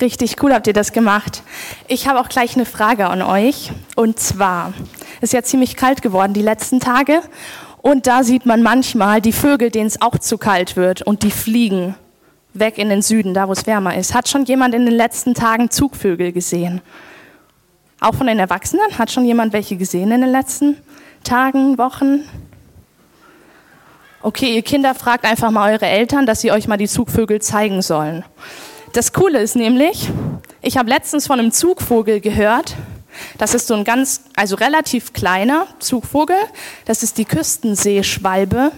Richtig cool habt ihr das gemacht. Ich habe auch gleich eine Frage an euch. Und zwar, es ist ja ziemlich kalt geworden die letzten Tage. Und da sieht man manchmal die Vögel, denen es auch zu kalt wird und die fliegen weg in den Süden, da wo es wärmer ist. Hat schon jemand in den letzten Tagen Zugvögel gesehen? Auch von den Erwachsenen? Hat schon jemand welche gesehen in den letzten Tagen, Wochen? Okay, ihr Kinder fragt einfach mal eure Eltern, dass sie euch mal die Zugvögel zeigen sollen. Das Coole ist nämlich, ich habe letztens von einem Zugvogel gehört. Das ist so ein ganz, also relativ kleiner Zugvogel. Das ist die Küstenseeschwalbe.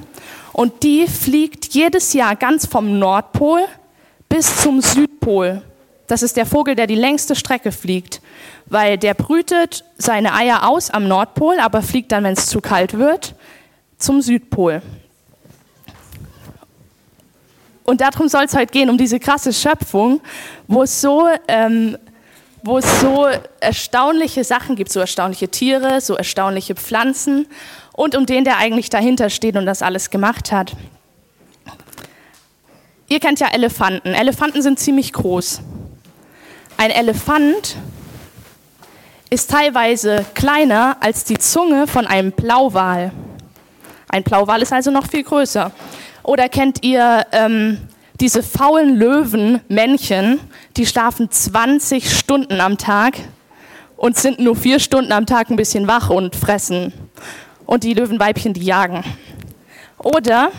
Und die fliegt jedes Jahr ganz vom Nordpol bis zum Südpol. Das ist der Vogel, der die längste Strecke fliegt, weil der brütet seine Eier aus am Nordpol, aber fliegt dann, wenn es zu kalt wird, zum Südpol. Und darum soll es heute gehen, um diese krasse Schöpfung, wo es so, ähm, wo es so erstaunliche Sachen gibt, so erstaunliche Tiere, so erstaunliche Pflanzen und um den, der eigentlich dahinter steht und das alles gemacht hat. Ihr kennt ja Elefanten. Elefanten sind ziemlich groß. Ein Elefant ist teilweise kleiner als die Zunge von einem Blauwal. Ein Blauwal ist also noch viel größer. Oder kennt ihr ähm, diese faulen Löwen-Männchen, die schlafen 20 Stunden am Tag und sind nur vier Stunden am Tag ein bisschen wach und fressen. Und die Löwenweibchen, die jagen. Oder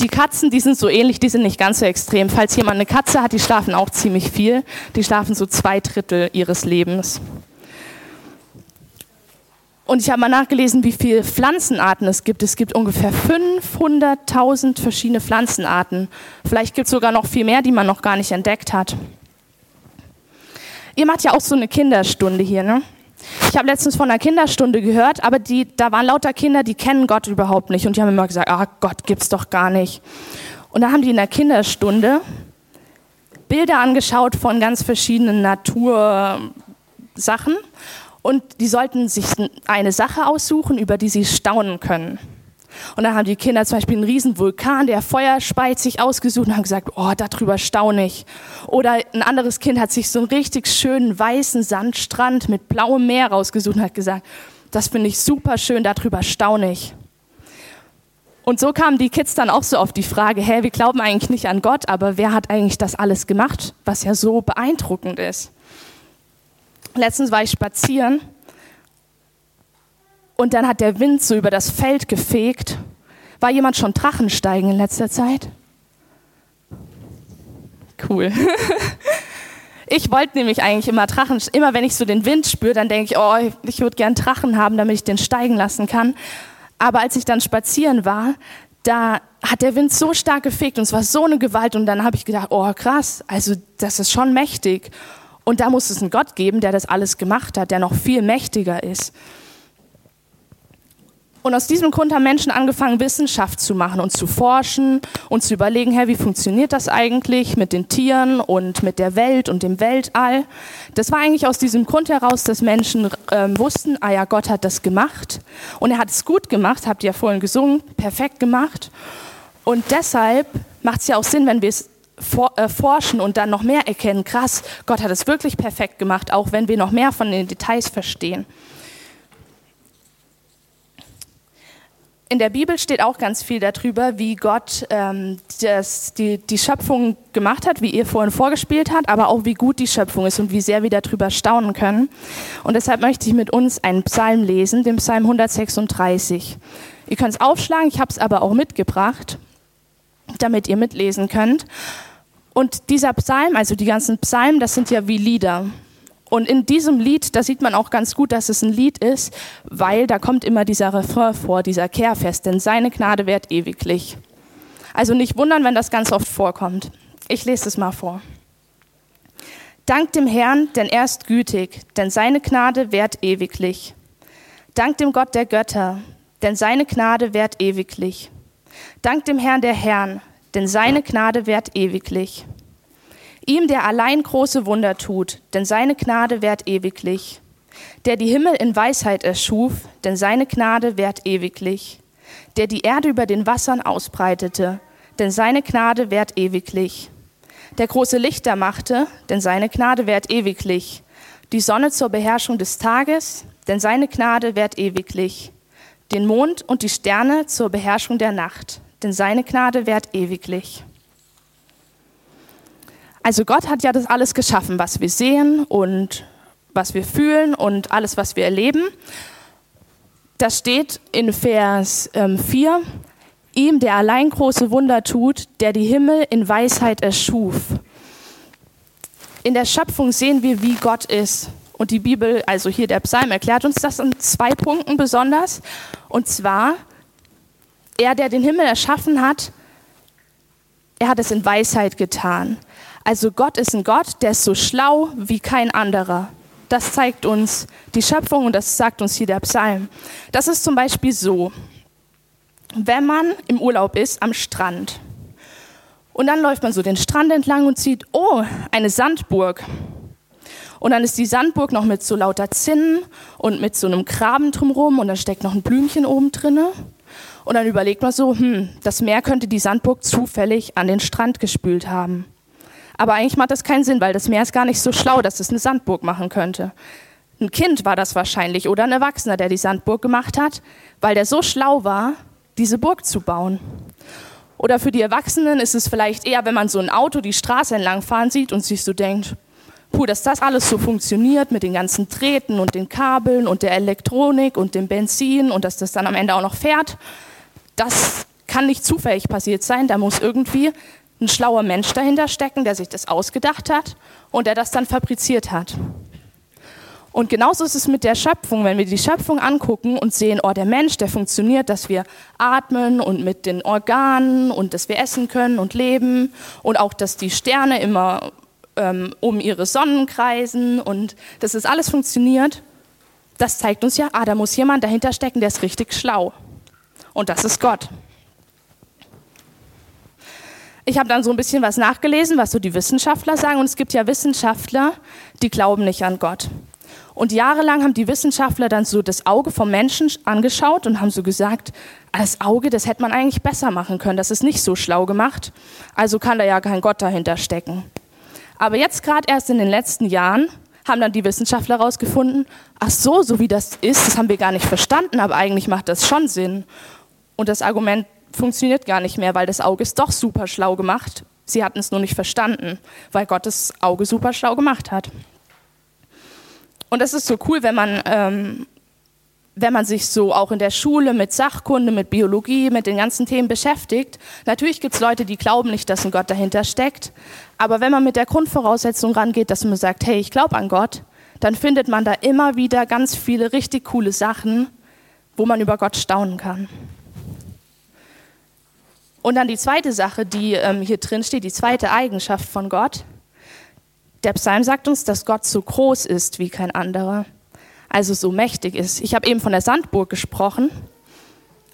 die Katzen, die sind so ähnlich, die sind nicht ganz so extrem. Falls jemand eine Katze hat, die schlafen auch ziemlich viel. Die schlafen so zwei Drittel ihres Lebens. Und ich habe mal nachgelesen, wie viele Pflanzenarten es gibt. Es gibt ungefähr 500.000 verschiedene Pflanzenarten. Vielleicht gibt es sogar noch viel mehr, die man noch gar nicht entdeckt hat. Ihr macht ja auch so eine Kinderstunde hier, ne? Ich habe letztens von einer Kinderstunde gehört, aber die, da waren lauter Kinder, die kennen Gott überhaupt nicht. Und die haben immer gesagt, ah, Gott gibt's doch gar nicht. Und da haben die in der Kinderstunde Bilder angeschaut von ganz verschiedenen Natursachen und die sollten sich eine Sache aussuchen, über die sie staunen können. Und dann haben die Kinder zum Beispiel einen riesen Vulkan, der Feuer speit, sich ausgesucht und haben gesagt, oh, darüber staune ich. Oder ein anderes Kind hat sich so einen richtig schönen weißen Sandstrand mit blauem Meer rausgesucht und hat gesagt, das finde ich super schön, darüber staune ich. Und so kamen die Kids dann auch so auf die Frage, hä, wir glauben eigentlich nicht an Gott, aber wer hat eigentlich das alles gemacht, was ja so beeindruckend ist? Letztens war ich spazieren und dann hat der Wind so über das Feld gefegt. War jemand schon Drachensteigen in letzter Zeit? Cool. Ich wollte nämlich eigentlich immer Drachen, immer wenn ich so den Wind spüre, dann denke ich, oh, ich würde gern Drachen haben, damit ich den steigen lassen kann. Aber als ich dann spazieren war, da hat der Wind so stark gefegt und es war so eine Gewalt und dann habe ich gedacht, oh krass, also das ist schon mächtig. Und da muss es einen Gott geben, der das alles gemacht hat, der noch viel mächtiger ist. Und aus diesem Grund haben Menschen angefangen, Wissenschaft zu machen und zu forschen und zu überlegen, hey, wie funktioniert das eigentlich mit den Tieren und mit der Welt und dem Weltall. Das war eigentlich aus diesem Grund heraus, dass Menschen äh, wussten, ah ja, Gott hat das gemacht und er hat es gut gemacht, habt ihr ja vorhin gesungen, perfekt gemacht. Und deshalb macht es ja auch Sinn, wenn wir es for, äh, forschen und dann noch mehr erkennen, krass, Gott hat es wirklich perfekt gemacht, auch wenn wir noch mehr von den Details verstehen. In der Bibel steht auch ganz viel darüber, wie Gott ähm, das, die, die Schöpfung gemacht hat, wie ihr vorhin vorgespielt habt, aber auch wie gut die Schöpfung ist und wie sehr wir darüber staunen können. Und deshalb möchte ich mit uns einen Psalm lesen, den Psalm 136. Ihr könnt es aufschlagen, ich habe es aber auch mitgebracht, damit ihr mitlesen könnt. Und dieser Psalm, also die ganzen Psalmen, das sind ja wie Lieder. Und in diesem Lied, da sieht man auch ganz gut, dass es ein Lied ist, weil da kommt immer dieser Refrain vor, dieser Kehrfest, denn seine Gnade währt ewiglich. Also nicht wundern, wenn das ganz oft vorkommt. Ich lese es mal vor. Dank dem Herrn, denn er ist gütig, denn seine Gnade währt ewiglich. Dank dem Gott der Götter, denn seine Gnade währt ewiglich. Dank dem Herrn der Herrn, denn seine Gnade währt ewiglich. Ihm, der allein große Wunder tut, denn seine Gnade währt ewiglich. Der die Himmel in Weisheit erschuf, denn seine Gnade währt ewiglich. Der die Erde über den Wassern ausbreitete, denn seine Gnade währt ewiglich. der große Lichter machte, denn seine Gnade währt ewiglich. Die Sonne zur Beherrschung des Tages, denn seine Gnade währt ewiglich. Den Mond und die Sterne zur Beherrschung der Nacht, denn seine Gnade währt ewiglich. Also Gott hat ja das alles geschaffen, was wir sehen und was wir fühlen und alles, was wir erleben. Das steht in Vers ähm, 4. Ihm, der allein große Wunder tut, der die Himmel in Weisheit erschuf. In der Schöpfung sehen wir, wie Gott ist. Und die Bibel, also hier der Psalm, erklärt uns das in zwei Punkten besonders. Und zwar, er, der den Himmel erschaffen hat, er hat es in Weisheit getan. Also Gott ist ein Gott, der ist so schlau wie kein anderer. Das zeigt uns die Schöpfung und das sagt uns hier der Psalm. Das ist zum Beispiel so, wenn man im Urlaub ist am Strand und dann läuft man so den Strand entlang und sieht, oh, eine Sandburg. Und dann ist die Sandburg noch mit so lauter Zinnen und mit so einem Graben drumherum und dann steckt noch ein Blümchen oben drinne. Und dann überlegt man so, hm, das Meer könnte die Sandburg zufällig an den Strand gespült haben. Aber eigentlich macht das keinen Sinn, weil das Meer ist gar nicht so schlau, dass es eine Sandburg machen könnte. Ein Kind war das wahrscheinlich oder ein Erwachsener, der die Sandburg gemacht hat, weil der so schlau war, diese Burg zu bauen. Oder für die Erwachsenen ist es vielleicht eher, wenn man so ein Auto die Straße entlang fahren sieht und sich so denkt, puh, dass das alles so funktioniert mit den ganzen Drähten und den Kabeln und der Elektronik und dem Benzin und dass das dann am Ende auch noch fährt, das kann nicht zufällig passiert sein. Da muss irgendwie ein schlauer Mensch dahinter stecken, der sich das ausgedacht hat und der das dann fabriziert hat. Und genauso ist es mit der Schöpfung. Wenn wir die Schöpfung angucken und sehen, oh, der Mensch, der funktioniert, dass wir atmen und mit den Organen und dass wir essen können und leben und auch, dass die Sterne immer ähm, um ihre Sonnen kreisen und dass das alles funktioniert, das zeigt uns ja, ah, da muss jemand dahinter stecken, der ist richtig schlau. Und das ist Gott. Ich habe dann so ein bisschen was nachgelesen, was so die Wissenschaftler sagen. Und es gibt ja Wissenschaftler, die glauben nicht an Gott. Und jahrelang haben die Wissenschaftler dann so das Auge vom Menschen angeschaut und haben so gesagt, das Auge, das hätte man eigentlich besser machen können, das ist nicht so schlau gemacht, also kann da ja kein Gott dahinter stecken. Aber jetzt gerade erst in den letzten Jahren haben dann die Wissenschaftler herausgefunden, ach so, so wie das ist, das haben wir gar nicht verstanden, aber eigentlich macht das schon Sinn. Und das Argument funktioniert gar nicht mehr, weil das Auge ist doch super schlau gemacht. Sie hatten es nur nicht verstanden, weil Gott das Auge super schlau gemacht hat. Und das ist so cool, wenn man, ähm, wenn man sich so auch in der Schule mit Sachkunde, mit Biologie, mit den ganzen Themen beschäftigt. Natürlich gibt es Leute, die glauben nicht, dass ein Gott dahinter steckt. Aber wenn man mit der Grundvoraussetzung rangeht, dass man sagt, hey, ich glaube an Gott, dann findet man da immer wieder ganz viele richtig coole Sachen, wo man über Gott staunen kann. Und dann die zweite Sache, die ähm, hier drin steht, die zweite Eigenschaft von Gott. Der Psalm sagt uns, dass Gott so groß ist wie kein anderer, also so mächtig ist. Ich habe eben von der Sandburg gesprochen,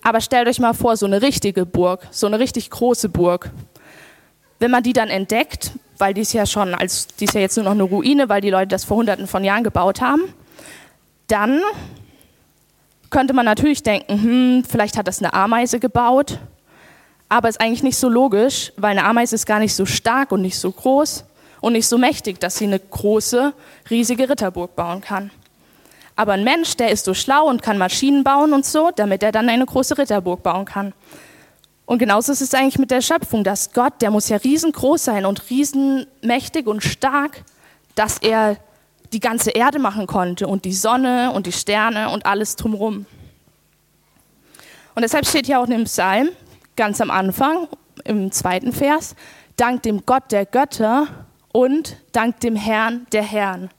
aber stellt euch mal vor, so eine richtige Burg, so eine richtig große Burg. Wenn man die dann entdeckt, weil die ist ja schon, als die ist ja jetzt nur noch eine Ruine, weil die Leute das vor Hunderten von Jahren gebaut haben, dann könnte man natürlich denken, hm, vielleicht hat das eine Ameise gebaut, aber ist eigentlich nicht so logisch, weil eine Ameise ist gar nicht so stark und nicht so groß und nicht so mächtig, dass sie eine große, riesige Ritterburg bauen kann. Aber ein Mensch, der ist so schlau und kann Maschinen bauen und so, damit er dann eine große Ritterburg bauen kann. Und genauso ist es eigentlich mit der Schöpfung, dass Gott, der muss ja riesengroß sein und riesenmächtig und stark, dass er die ganze Erde machen konnte und die Sonne und die Sterne und alles drumherum. Und deshalb steht hier auch in dem Psalm, ganz am Anfang, im zweiten Vers, dank dem Gott der Götter und dank dem Herrn der Herren.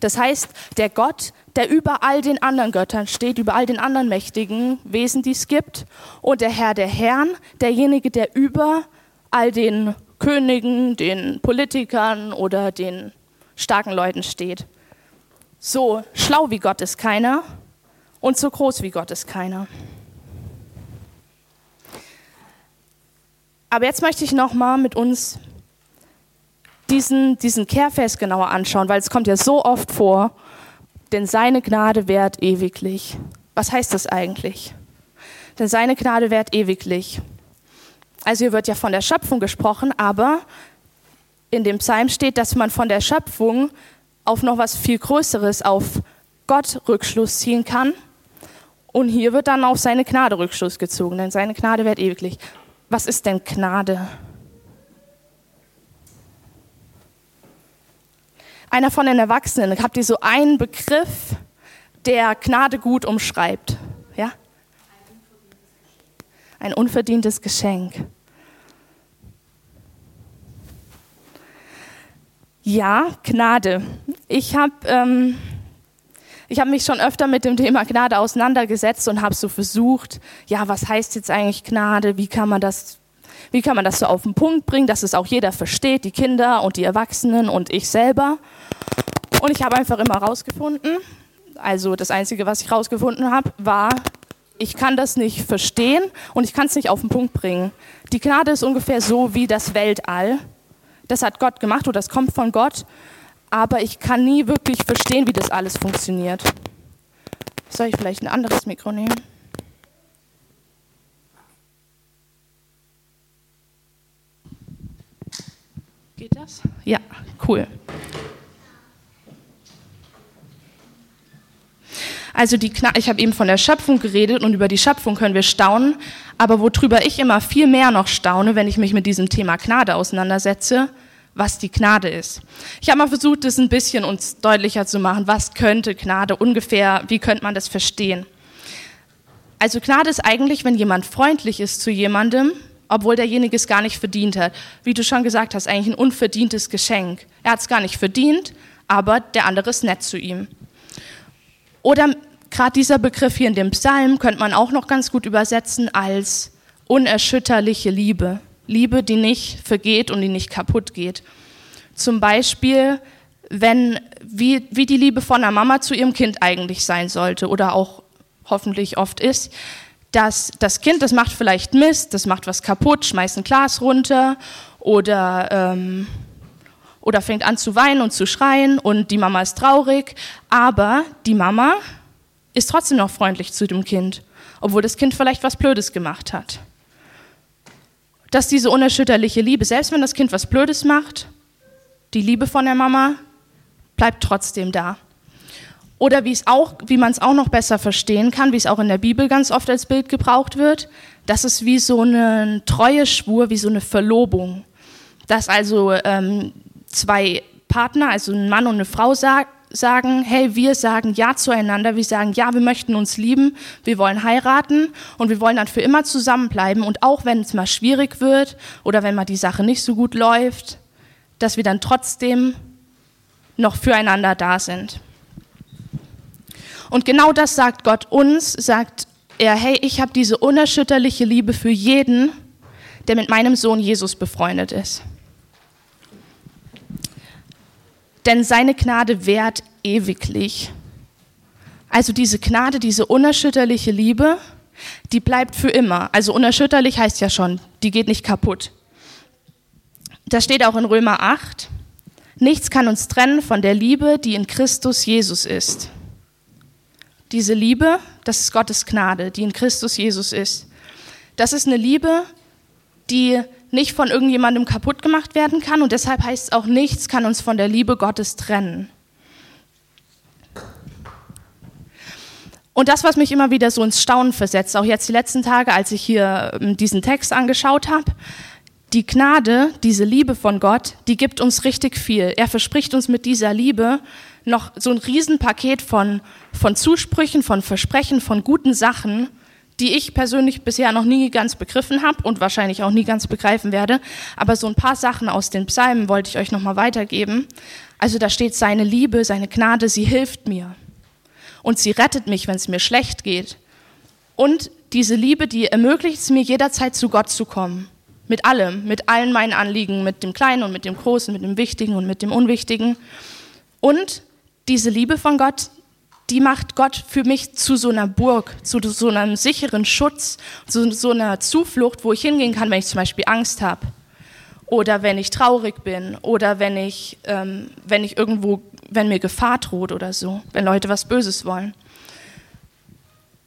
Das heißt, der Gott, der über all den anderen Göttern steht, über all den anderen mächtigen Wesen, die es gibt, und der Herr der Herren, derjenige, der über all den Königen, den Politikern oder den starken Leuten steht. So schlau wie Gott ist keiner und so groß wie Gott ist keiner. Aber jetzt möchte ich noch mal mit uns diesen, diesen Kehrvers genauer anschauen, weil es kommt ja so oft vor, denn seine Gnade währt ewiglich. Was heißt das eigentlich? Denn seine Gnade währt ewiglich. Also hier wird ja von der Schöpfung gesprochen, aber in dem Psalm steht, dass man von der Schöpfung auf noch was viel Größeres, auf Gott Rückschluss ziehen kann. Und hier wird dann auf seine Gnade Rückschluss gezogen, denn seine Gnade wird ewiglich. Was ist denn Gnade? Einer von den Erwachsenen, habt ihr so einen Begriff, der Gnade gut umschreibt? Ja? Ein unverdientes Geschenk. Ja, Gnade. Ich habe ähm, hab mich schon öfter mit dem Thema Gnade auseinandergesetzt und habe so versucht, ja, was heißt jetzt eigentlich Gnade? Wie kann man das, wie kann man das so auf den Punkt bringen, dass es auch jeder versteht, die Kinder und die Erwachsenen und ich selber. Und ich habe einfach immer rausgefunden, also das Einzige, was ich rausgefunden habe, war, ich kann das nicht verstehen und ich kann es nicht auf den Punkt bringen. Die Gnade ist ungefähr so wie das Weltall das hat Gott gemacht oder das kommt von Gott, aber ich kann nie wirklich verstehen, wie das alles funktioniert. Soll ich vielleicht ein anderes Mikro nehmen? Geht das? Ja, cool. Also die Kna ich habe eben von der Schöpfung geredet und über die Schöpfung können wir staunen, aber worüber ich immer viel mehr noch staune, wenn ich mich mit diesem Thema Gnade auseinandersetze, was die Gnade ist. Ich habe mal versucht, das ein bisschen uns deutlicher zu machen. Was könnte Gnade ungefähr, wie könnte man das verstehen? Also Gnade ist eigentlich, wenn jemand freundlich ist zu jemandem, obwohl derjenige es gar nicht verdient hat. Wie du schon gesagt hast, eigentlich ein unverdientes Geschenk. Er hat es gar nicht verdient, aber der andere ist nett zu ihm. Oder gerade dieser Begriff hier in dem Psalm könnte man auch noch ganz gut übersetzen als unerschütterliche Liebe. Liebe, die nicht vergeht und die nicht kaputt geht. Zum Beispiel, wenn, wie, wie die Liebe von einer Mama zu ihrem Kind eigentlich sein sollte oder auch hoffentlich oft ist, dass das Kind, das macht vielleicht Mist, das macht was kaputt, schmeißt ein Glas runter oder ähm, oder fängt an zu weinen und zu schreien und die Mama ist traurig, aber die Mama ist trotzdem noch freundlich zu dem Kind, obwohl das Kind vielleicht was Blödes gemacht hat. Dass diese unerschütterliche Liebe, selbst wenn das Kind was Blödes macht, die Liebe von der Mama bleibt trotzdem da. Oder wie, es auch, wie man es auch noch besser verstehen kann, wie es auch in der Bibel ganz oft als Bild gebraucht wird, das ist wie so eine Treueschwur, wie so eine Verlobung. Dass also ähm, zwei Partner, also ein Mann und eine Frau, sag, sagen, hey, wir sagen Ja zueinander, wir sagen Ja, wir möchten uns lieben, wir wollen heiraten und wir wollen dann für immer zusammenbleiben und auch wenn es mal schwierig wird oder wenn mal die Sache nicht so gut läuft, dass wir dann trotzdem noch füreinander da sind. Und genau das sagt Gott uns, sagt er, hey, ich habe diese unerschütterliche Liebe für jeden, der mit meinem Sohn Jesus befreundet ist. denn seine Gnade währt ewiglich. Also diese Gnade, diese unerschütterliche Liebe, die bleibt für immer. Also unerschütterlich heißt ja schon, die geht nicht kaputt. Das steht auch in Römer 8. Nichts kann uns trennen von der Liebe, die in Christus Jesus ist. Diese Liebe, das ist Gottes Gnade, die in Christus Jesus ist. Das ist eine Liebe, die nicht von irgendjemandem kaputt gemacht werden kann und deshalb heißt es auch, nichts kann uns von der Liebe Gottes trennen. Und das, was mich immer wieder so ins Staunen versetzt, auch jetzt die letzten Tage, als ich hier ähm, diesen Text angeschaut habe, die Gnade, diese Liebe von Gott, die gibt uns richtig viel. Er verspricht uns mit dieser Liebe noch so ein Riesenpaket von, von Zusprüchen, von Versprechen, von guten Sachen, die ich persönlich bisher noch nie ganz begriffen habe und wahrscheinlich auch nie ganz begreifen werde. Aber so ein paar Sachen aus den Psalmen wollte ich euch nochmal weitergeben. Also da steht seine Liebe, seine Gnade, sie hilft mir. Und sie rettet mich, wenn es mir schlecht geht. Und diese Liebe, die ermöglicht es mir jederzeit zu Gott zu kommen. Mit allem, mit allen meinen Anliegen, mit dem Kleinen und mit dem Großen, mit dem Wichtigen und mit dem Unwichtigen. Und diese Liebe von Gott, die macht Gott für mich zu so einer Burg, zu so einem sicheren Schutz, zu so einer Zuflucht, wo ich hingehen kann, wenn ich zum Beispiel Angst habe oder wenn ich traurig bin oder wenn ich, ähm, wenn ich irgendwo, wenn mir Gefahr droht oder so, wenn Leute was Böses wollen.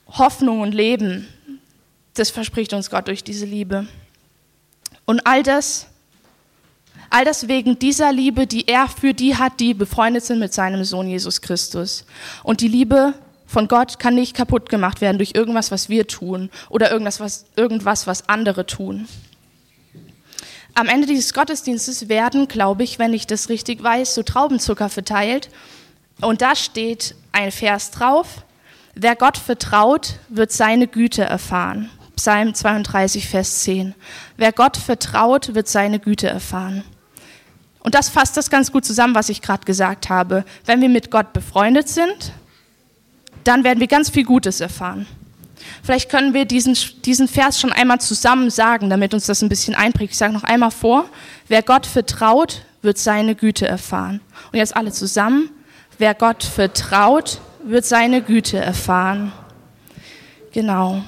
Hoffnung und Leben, das verspricht uns Gott durch diese Liebe. Und all das, All das wegen dieser Liebe, die er für die hat, die befreundet sind mit seinem Sohn Jesus Christus. Und die Liebe von Gott kann nicht kaputt gemacht werden durch irgendwas, was wir tun oder irgendwas, was, irgendwas, was andere tun. Am Ende dieses Gottesdienstes werden, glaube ich, wenn ich das richtig weiß, so Traubenzucker verteilt. Und da steht ein Vers drauf. Wer Gott vertraut, wird seine Güte erfahren. Psalm 32, Vers 10. Wer Gott vertraut, wird seine Güte erfahren. Und das fasst das ganz gut zusammen, was ich gerade gesagt habe. Wenn wir mit Gott befreundet sind, dann werden wir ganz viel Gutes erfahren. Vielleicht können wir diesen, diesen Vers schon einmal zusammen sagen, damit uns das ein bisschen einprägt. Ich sage noch einmal vor, wer Gott vertraut, wird seine Güte erfahren. Und jetzt alle zusammen, wer Gott vertraut, wird seine Güte erfahren. Genau.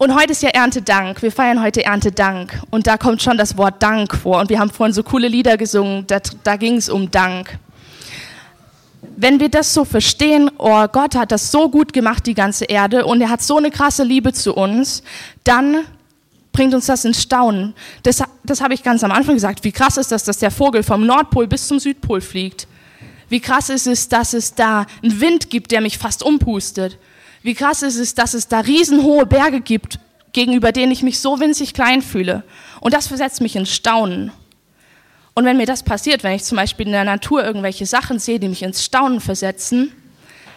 Und heute ist ja Erntedank. Wir feiern heute Erntedank. Und da kommt schon das Wort Dank vor. Und wir haben vorhin so coole Lieder gesungen. Da, da ging es um Dank. Wenn wir das so verstehen, oh Gott hat das so gut gemacht, die ganze Erde, und er hat so eine krasse Liebe zu uns, dann bringt uns das in Staunen. Das, das habe ich ganz am Anfang gesagt. Wie krass ist das, dass der Vogel vom Nordpol bis zum Südpol fliegt? Wie krass ist es, dass es da einen Wind gibt, der mich fast umpustet? Wie krass ist es, dass es da riesenhohe Berge gibt, gegenüber denen ich mich so winzig klein fühle. Und das versetzt mich in Staunen. Und wenn mir das passiert, wenn ich zum Beispiel in der Natur irgendwelche Sachen sehe, die mich ins Staunen versetzen,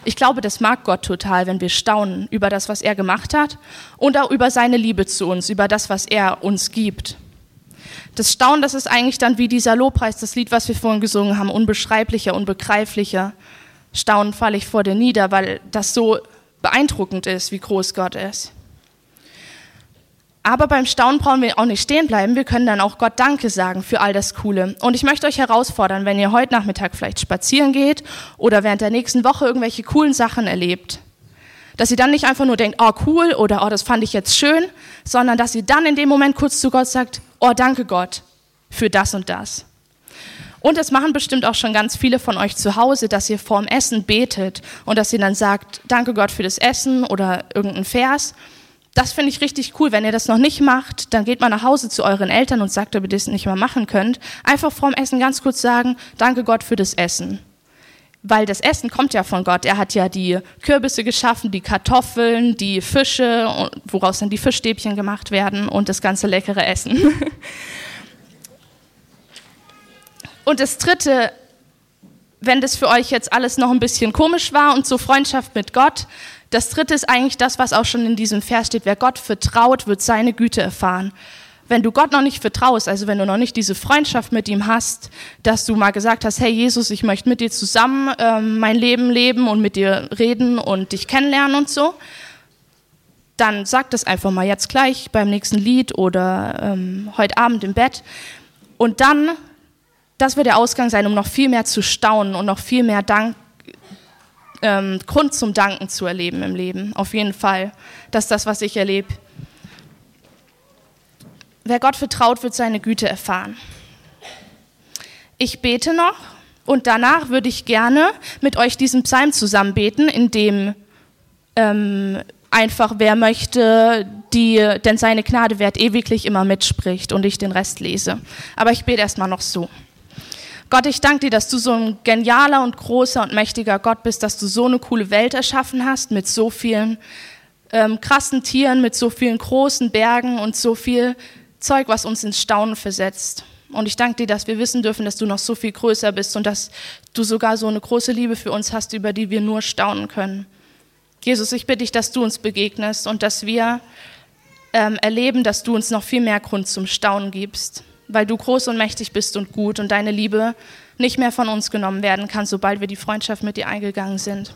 ich glaube, das mag Gott total, wenn wir staunen über das, was er gemacht hat und auch über seine Liebe zu uns, über das, was er uns gibt. Das Staunen, das ist eigentlich dann wie dieser Lobpreis, das Lied, was wir vorhin gesungen haben, unbeschreiblicher, unbegreiflicher. Staunen falle ich vor dir nieder, weil das so beeindruckend ist, wie groß Gott ist. Aber beim Staunen brauchen wir auch nicht stehen bleiben. Wir können dann auch Gott Danke sagen für all das Coole. Und ich möchte euch herausfordern, wenn ihr heute Nachmittag vielleicht spazieren geht oder während der nächsten Woche irgendwelche coolen Sachen erlebt, dass ihr dann nicht einfach nur denkt, oh cool oder oh das fand ich jetzt schön, sondern dass ihr dann in dem Moment kurz zu Gott sagt, oh danke Gott für das und das. Und das machen bestimmt auch schon ganz viele von euch zu Hause, dass ihr vorm Essen betet und dass ihr dann sagt, danke Gott für das Essen oder irgendein Vers. Das finde ich richtig cool. Wenn ihr das noch nicht macht, dann geht mal nach Hause zu euren Eltern und sagt, ob ihr das nicht mal machen könnt. Einfach vorm Essen ganz kurz sagen, danke Gott für das Essen. Weil das Essen kommt ja von Gott. Er hat ja die Kürbisse geschaffen, die Kartoffeln, die Fische, woraus dann die Fischstäbchen gemacht werden und das ganze leckere Essen. Und das Dritte, wenn das für euch jetzt alles noch ein bisschen komisch war und so Freundschaft mit Gott, das Dritte ist eigentlich das, was auch schon in diesem Vers steht. Wer Gott vertraut, wird seine Güte erfahren. Wenn du Gott noch nicht vertraust, also wenn du noch nicht diese Freundschaft mit ihm hast, dass du mal gesagt hast, hey Jesus, ich möchte mit dir zusammen ähm, mein Leben leben und mit dir reden und dich kennenlernen und so, dann sag das einfach mal jetzt gleich beim nächsten Lied oder ähm, heute Abend im Bett. Und dann das wird der Ausgang sein, um noch viel mehr zu staunen und noch viel mehr Dank, ähm, Grund zum Danken zu erleben im Leben. Auf jeden Fall. Das ist das, was ich erlebe. Wer Gott vertraut, wird seine Güte erfahren. Ich bete noch und danach würde ich gerne mit euch diesen Psalm zusammen beten, in dem ähm, einfach, wer möchte, die, denn seine Gnade wird ewiglich immer mitspricht und ich den Rest lese. Aber ich bete erstmal noch so. Gott, ich danke dir, dass du so ein genialer und großer und mächtiger Gott bist, dass du so eine coole Welt erschaffen hast mit so vielen ähm, krassen Tieren, mit so vielen großen Bergen und so viel Zeug, was uns ins Staunen versetzt. Und ich danke dir, dass wir wissen dürfen, dass du noch so viel größer bist und dass du sogar so eine große Liebe für uns hast, über die wir nur staunen können. Jesus, ich bitte dich, dass du uns begegnest und dass wir ähm, erleben, dass du uns noch viel mehr Grund zum Staunen gibst weil du groß und mächtig bist und gut und deine Liebe nicht mehr von uns genommen werden kann, sobald wir die Freundschaft mit dir eingegangen sind.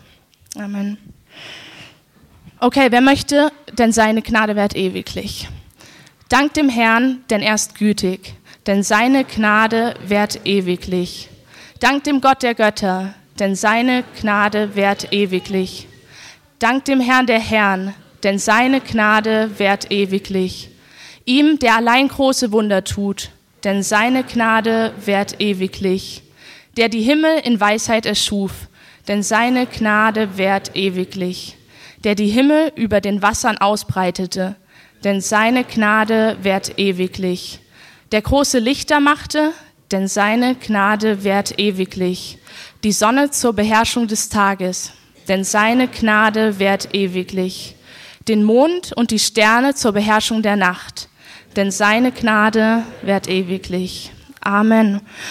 Amen. Okay, wer möchte, denn seine Gnade währt ewiglich. Dank dem Herrn, denn er ist gütig, denn seine Gnade währt ewiglich. Dank dem Gott der Götter, denn seine Gnade währt ewiglich. Dank dem Herrn der Herrn, denn seine Gnade währt ewiglich. Ihm, der allein große Wunder tut, denn seine Gnade währt ewiglich. Der die Himmel in Weisheit erschuf, denn seine Gnade währt ewiglich. Der die Himmel über den Wassern ausbreitete, denn seine Gnade währt ewiglich. Der große Lichter machte, denn seine Gnade währt ewiglich. Die Sonne zur Beherrschung des Tages, denn seine Gnade währt ewiglich. Den Mond und die Sterne zur Beherrschung der Nacht, denn seine Gnade währt ewiglich. Amen.